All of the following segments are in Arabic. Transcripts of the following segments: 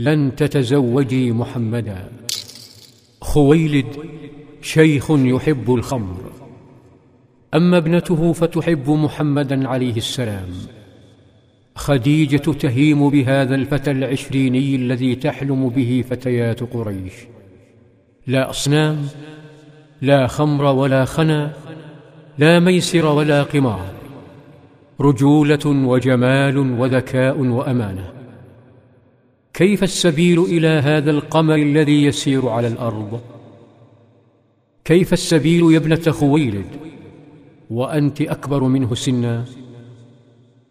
لن تتزوجي محمدا. خويلد شيخ يحب الخمر. أما ابنته فتحب محمدا عليه السلام. خديجة تهيم بهذا الفتى العشريني الذي تحلم به فتيات قريش. لا أصنام لا خمر ولا خنا لا ميسر ولا قمار. رجولة وجمال وذكاء وأمانة. كيف السبيل إلى هذا القمر الذي يسير على الأرض؟ كيف السبيل يا ابنة خويلد؟ وأنت أكبر منه سنا.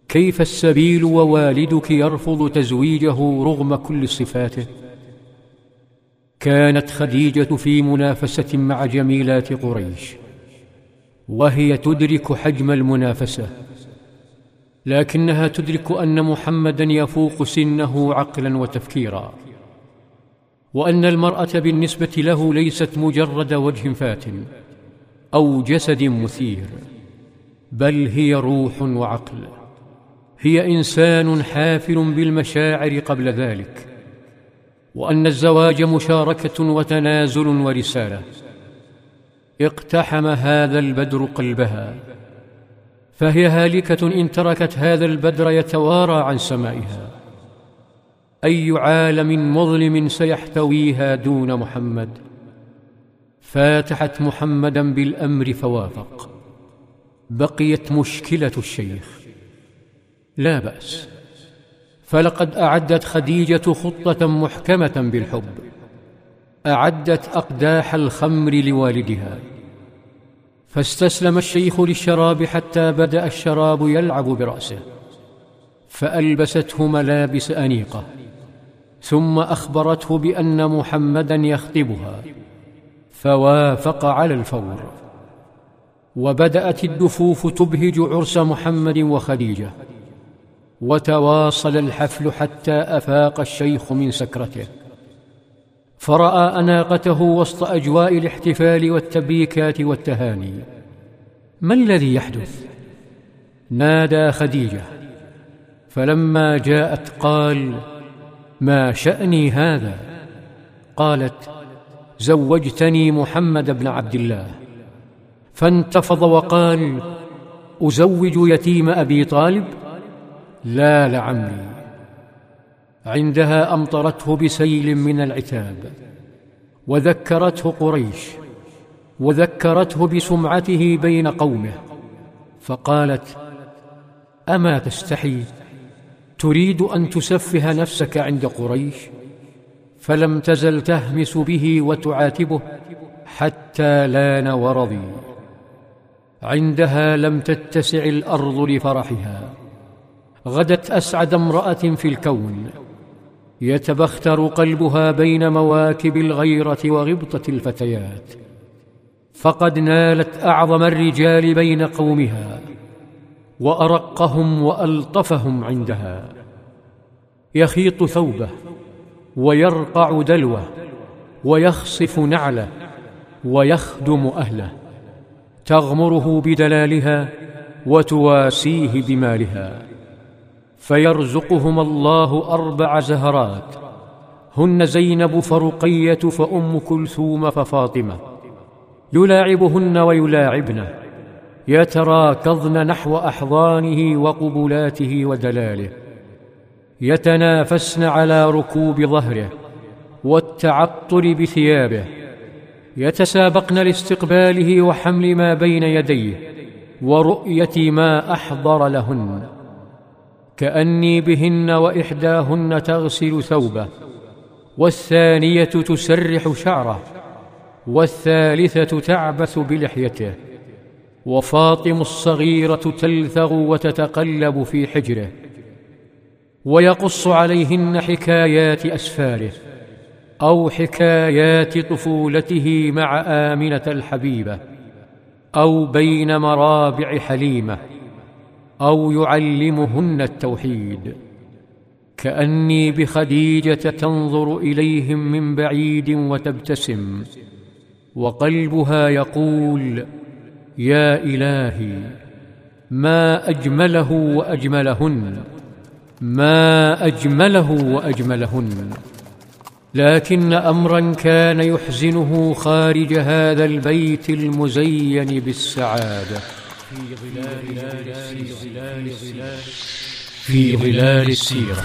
كيف السبيل ووالدك يرفض تزويجه رغم كل صفاته؟ كانت خديجة في منافسة مع جميلات قريش وهي تدرك حجم المنافسة. لكنها تدرك أن محمدا يفوق سنه عقلا وتفكيرا وأن المرأة بالنسبة له ليست مجرد وجه فاتن أو جسد مثير بل هي روح وعقل هي إنسان حافل بالمشاعر قبل ذلك وأن الزواج مشاركة وتنازل ورسالة اقتحم هذا البدر قلبها. فهي هالكة إن تركت هذا البدر يتوارى عن سمائها. أي عالم مظلم سيحتويها دون محمد. فاتحت محمدا بالأمر فوافق. بقيت مشكلة الشيخ. لا بأس. فلقد أعدت خديجة خطة محكمة بالحب. أعدت أقداح الخمر لوالدها. فاستسلم الشيخ للشراب حتى بدأ الشراب يلعب برأسه فألبسته ملابس أنيقة ثم أخبرته بأن محمدا يخطبها فوافق على الفور وبدأت الدفوف تبهج عرس محمد وخديجة وتواصل الحفل حتى أفاق الشيخ من سكرته. فراى اناقته وسط اجواء الاحتفال والتبريكات والتهاني. ما الذي يحدث؟ نادى خديجة. فلما جاءت قال ما شأني هذا؟ قالت زوجتني محمد بن عبد الله. فانتفض وقال أزوج يتيم أبي طالب؟ لا لعمري عندها أمطرته بسيل من العتاب وذكرته قريش وذكرته بسمعته بين قومه فقالت أما تستحي؟ تريد أن تسفه نفسك عند قريش؟ فلم تزل تهمس به وتعاتبه حتى لأن ورضي عندها لم تتسع الأرض لفرحها غدت أسعد امرأة في الكون يتبختر قلبها بين مواكب الغيرة وغبطة الفتيات. فقد نالت أعظم الرجال بين قومها وأرقهم وألطفهم عندها. يخيط ثوبه ويرقع دلوه ويخصف نعله ويخدم أهله. تغمره بدلالها وتواسيه بمالها. فيرزقهما الله أربع زهرات. هن زينب فرقيه فأم كلثوم ففاطمة. يلاعبهن ويلاعبنه. يتراكضن نحو أحضانه وقبلاته ودلاله. يتنافسن على ركوب ظهره والتعطر بثيابه. يتسابقن لاستقباله وحمل ما بين يديه ورؤية ما أحضر لهن. كأني بهن وإحداهن تغسل ثوبه والثانية تسرح شعره والثالثة تعبث بلحيته وفاطم الصغيرة تلثغ وتتقلب في حجره ويقص عليهن حكايات أسفاره أو حكايات طفولته مع آمنة الحبيبة أو بين مرابع حليمة. أو يعلمهن التوحيد. كأني بخديجة تنظر إليهم من بعيد وتبتسم وقلبها يقول يا إلهي ما أجمله وأجملهن ما أجمله وأجملهن. لكن أمرا كان يحزنه خارج هذا البيت المزين بالسعادة. في ظلال السيرة.